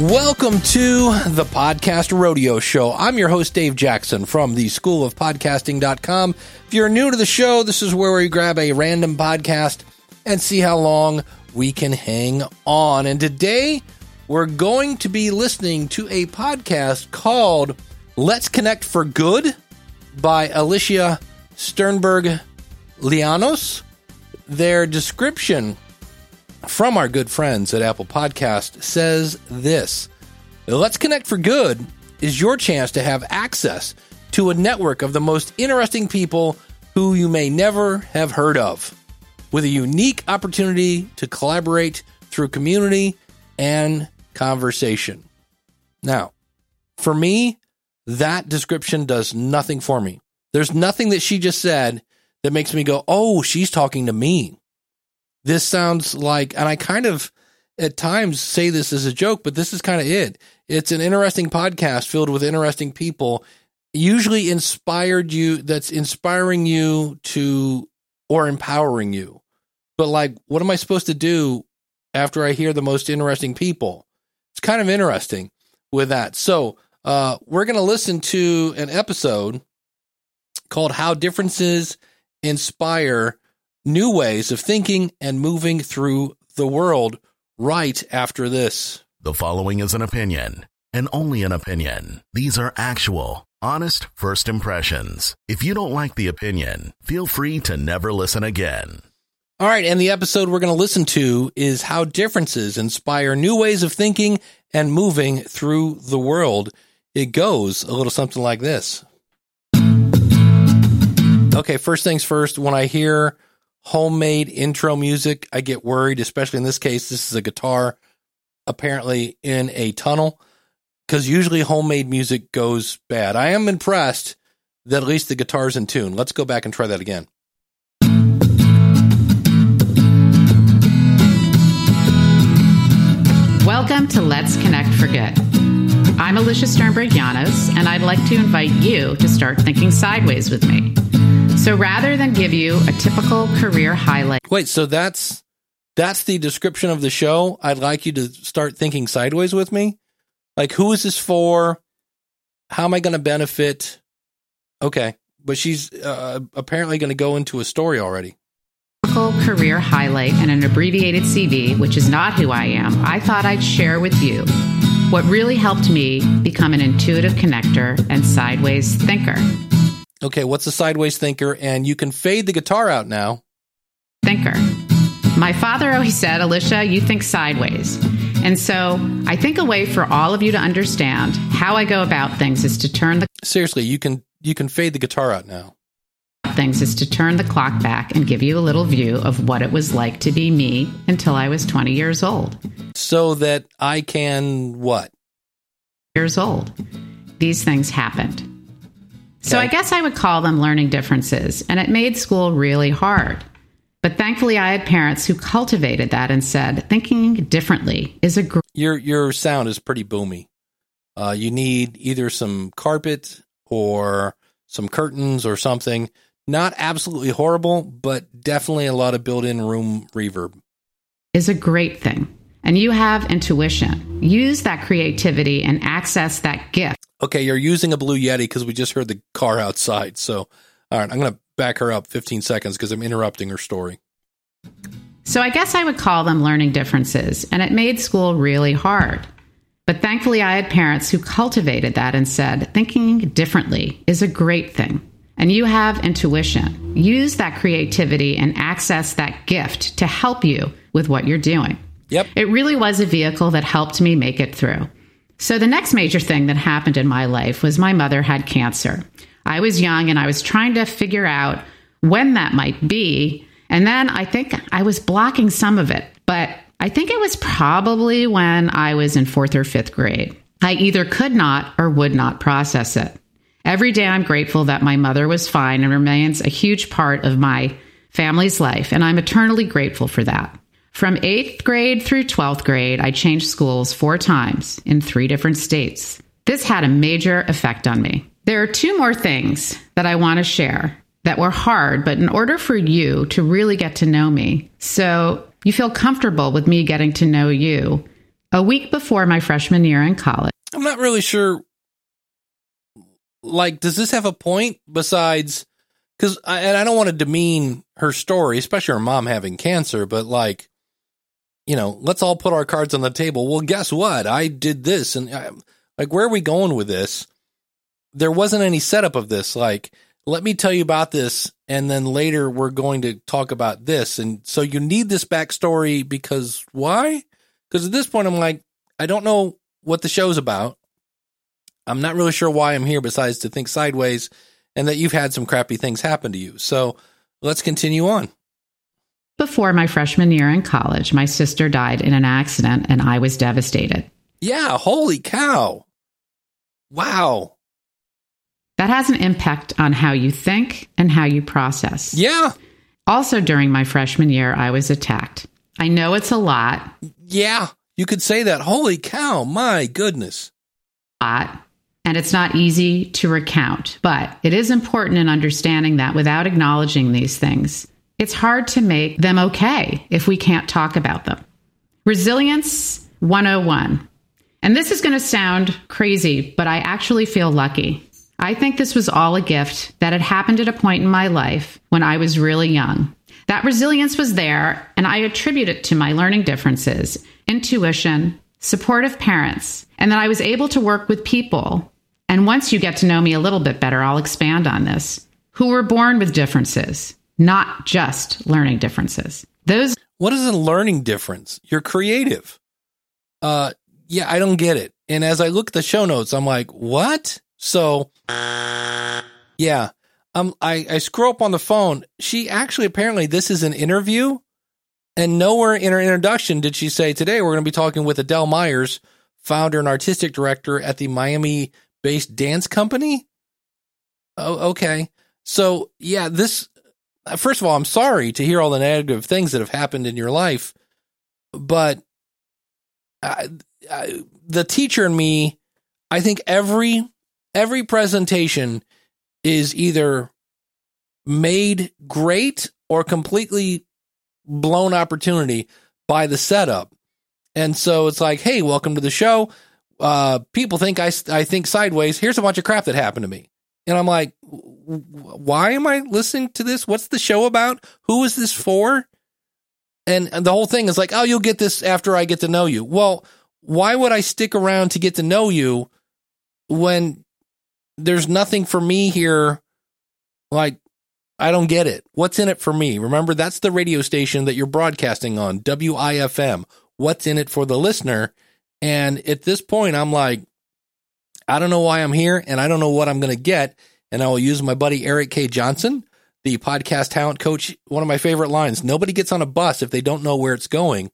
Welcome to the Podcast Rodeo Show. I'm your host, Dave Jackson from the School of Podcasting.com. If you're new to the show, this is where we grab a random podcast and see how long we can hang on. And today we're going to be listening to a podcast called Let's Connect for Good by Alicia Sternberg Llanos. Their description from our good friends at Apple Podcast says this Let's Connect for Good is your chance to have access to a network of the most interesting people who you may never have heard of, with a unique opportunity to collaborate through community and conversation. Now, for me, that description does nothing for me. There's nothing that she just said that makes me go, oh, she's talking to me. This sounds like, and I kind of at times say this as a joke, but this is kind of it. It's an interesting podcast filled with interesting people, usually inspired you, that's inspiring you to, or empowering you. But like, what am I supposed to do after I hear the most interesting people? It's kind of interesting with that. So, uh, we're going to listen to an episode called How Differences Inspire New Ways of Thinking and Moving Through the World right after this. The following is an opinion, and only an opinion. These are actual, honest first impressions. If you don't like the opinion, feel free to never listen again. All right, and the episode we're going to listen to is How Differences Inspire New Ways of Thinking and Moving Through the World. It goes a little something like this. Okay, first things first, when I hear homemade intro music, I get worried, especially in this case, this is a guitar apparently in a tunnel because usually homemade music goes bad. I am impressed that at least the guitar's in tune. Let's go back and try that again. Welcome to Let's Connect for Good. I'm Alicia Sternberg Llanos, and I'd like to invite you to start thinking sideways with me. So rather than give you a typical career highlight. Wait, so that's that's the description of the show. I'd like you to start thinking sideways with me. Like who is this for? How am I going to benefit? Okay, but she's uh, apparently going to go into a story already. Career highlight and an abbreviated CV, which is not who I am. I thought I'd share with you what really helped me become an intuitive connector and sideways thinker. Okay, what's a sideways thinker? And you can fade the guitar out now. Thinker. My father always said, Alicia, you think sideways. And so I think a way for all of you to understand how I go about things is to turn the Seriously, you can you can fade the guitar out now. things is to turn the clock back and give you a little view of what it was like to be me until I was 20 years old. So that I can what? Years old. These things happened. So I guess I would call them learning differences, and it made school really hard. But thankfully, I had parents who cultivated that and said, thinking differently is a gr- Your your sound is pretty boomy. Uh, you need either some carpet or some curtains or something. Not absolutely horrible, but definitely a lot of built-in room reverb. is a great thing. And you have intuition. Use that creativity and access that gift. Okay, you're using a Blue Yeti because we just heard the car outside. So, all right, I'm going to back her up 15 seconds because I'm interrupting her story. So I guess I would call them learning differences, and it made school really hard. But thankfully, I had parents who cultivated that and said, thinking differently is a great thing. And you have intuition. Use that creativity and access that gift to help you with what you're doing. Yep. It really was a vehicle that helped me make it through. So, the next major thing that happened in my life was my mother had cancer. I was young and I was trying to figure out when that might be. And then I think I was blocking some of it, but I think it was probably when I was in fourth or fifth grade. I either could not or would not process it. Every day I'm grateful that my mother was fine and remains a huge part of my family's life, and I'm eternally grateful for that. From eighth grade through 12th grade, I changed schools four times in three different states. This had a major effect on me. There are two more things that I want to share that were hard, but in order for you to really get to know me, so you feel comfortable with me getting to know you, A week before my freshman year in college, I'm not really sure. Like, does this have a point besides? Because, and I don't want to demean her story, especially her mom having cancer, but like, you know, let's all put our cards on the table. Well, guess what? I did this, and I, like, where are we going with this? There wasn't any setup of this. Like, let me tell you about this, and then later we're going to talk about this. And so you need this backstory because why? Because at this point, I'm like, I don't know what the show's about. I'm not really sure why I'm here besides to think sideways and that you've had some crappy things happen to you. So let's continue on. Before my freshman year in college, my sister died in an accident and I was devastated. Yeah, holy cow. Wow. That has an impact on how you think and how you process. Yeah. Also, during my freshman year, I was attacked. I know it's a lot, Yeah. You could say that. Holy cow. My goodness. lot, and it's not easy to recount, but it is important in understanding that without acknowledging these things, it's hard to make them okay if we can't talk about them. Resilience 101. And this is going to sound crazy, but I actually feel lucky. I think this was all a gift that had happened at a point in my life when I was really young. That resilience was there, and I attribute it to my learning differences, intuition, supportive parents, and that I was able to work with people. And once you get to know me a little bit better, I'll expand on this, who were born with differences, not just learning differences. Those What is a learning difference? You're creative. Uh, yeah, I don't get it. And as I look at the show notes, I'm like, what? So, yeah, um, I, I scroll up on the phone. She actually, apparently, this is an interview. And nowhere in her introduction did she say, today we're going to be talking with Adele Myers, founder and artistic director at the Miami based dance company. Oh, okay. So, yeah, this, first of all, I'm sorry to hear all the negative things that have happened in your life, but I, I, the teacher in me, I think every every presentation is either made great or completely blown opportunity by the setup. And so it's like, hey, welcome to the show. Uh, people think I, I think sideways. Here's a bunch of crap that happened to me. And I'm like, why am I listening to this? What's the show about? Who is this for? And, and the whole thing is like, oh, you'll get this after I get to know you. Well, why would I stick around to get to know you when there's nothing for me here? Like, I don't get it. What's in it for me? Remember, that's the radio station that you're broadcasting on, WIFM. What's in it for the listener? And at this point, I'm like, I don't know why I'm here and I don't know what I'm going to get. And I will use my buddy Eric K. Johnson, the podcast talent coach. One of my favorite lines nobody gets on a bus if they don't know where it's going.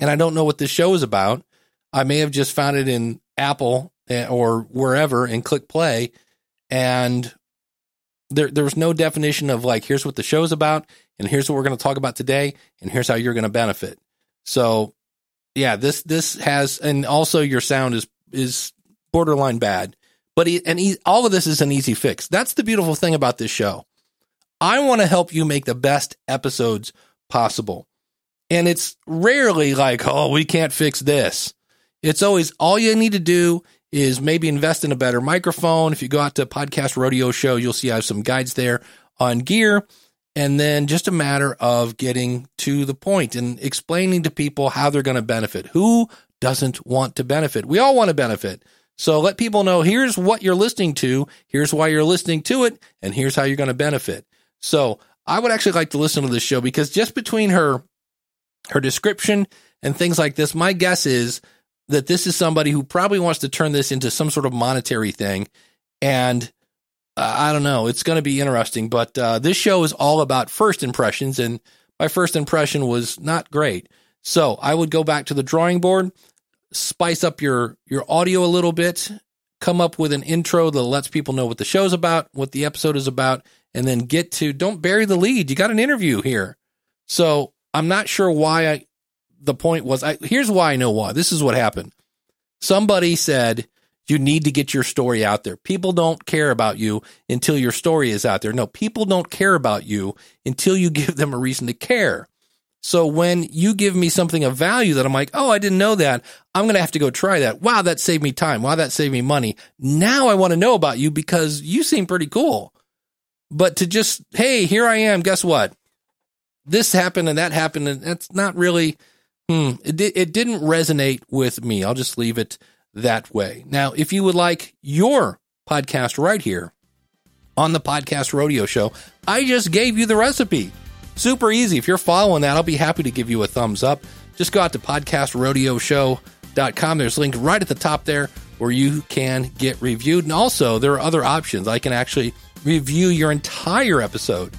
And I don't know what this show is about. I may have just found it in Apple eh, or wherever and click play. And there, there was no definition of like, here's what the show's about, and here's what we're going to talk about today, and here's how you're going to benefit. So, yeah, this this has, and also your sound is is borderline bad, but he, and he, all of this is an easy fix. That's the beautiful thing about this show. I want to help you make the best episodes possible, and it's rarely like, oh, we can't fix this. It's always all you need to do is maybe invest in a better microphone. If you go out to Podcast Rodeo Show, you'll see I have some guides there on gear. And then just a matter of getting to the point and explaining to people how they're going to benefit. Who doesn't want to benefit? We all want to benefit. So let people know here's what you're listening to, here's why you're listening to it, and here's how you're going to benefit. So I would actually like to listen to this show because just between her her description and things like this, my guess is that this is somebody who probably wants to turn this into some sort of monetary thing. And uh, I don't know, it's going to be interesting. But uh, this show is all about first impressions, and my first impression was not great. So I would go back to the drawing board, spice up your your audio a little bit, come up with an intro that lets people know what the show's about, what the episode is about, and then get to don't bury the lead. You got an interview here. So I'm not sure why I the point was I here's why I know why. This is what happened. Somebody said you need to get your story out there. People don't care about you until your story is out there. No, people don't care about you until you give them a reason to care. So when you give me something of value that I'm like, oh, I didn't know that. I'm going to have to go try that. Wow, that saved me time. Wow, that saved me money. Now I want to know about you because you seem pretty cool. But to just, hey, here I am. Guess what? This happened and that happened. And that's not really, hmm, it, it didn't resonate with me. I'll just leave it that way. Now, if you would like your podcast right here on the Podcast Rodeo Show, I just gave you the recipe. Super easy. If you're following that, I'll be happy to give you a thumbs up. Just go out to podcastrodeoshow.com. There's a link right at the top there where you can get reviewed. And also, there are other options. I can actually review your entire episode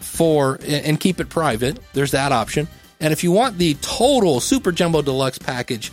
for and keep it private. There's that option. And if you want the total Super Jumbo Deluxe package,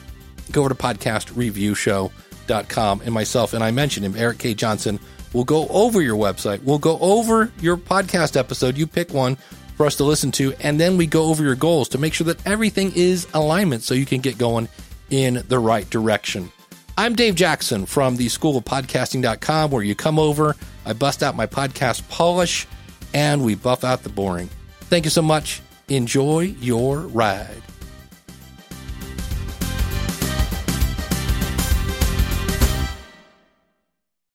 go over to podcastreviewshow.com and myself and I mentioned him, Eric K. Johnson, will go over your website. We'll go over your podcast episode. You pick one for us to listen to, and then we go over your goals to make sure that everything is alignment so you can get going in the right direction. I'm Dave Jackson from the School of Podcasting.com, where you come over, I bust out my podcast polish, and we buff out the boring. Thank you so much. Enjoy your ride.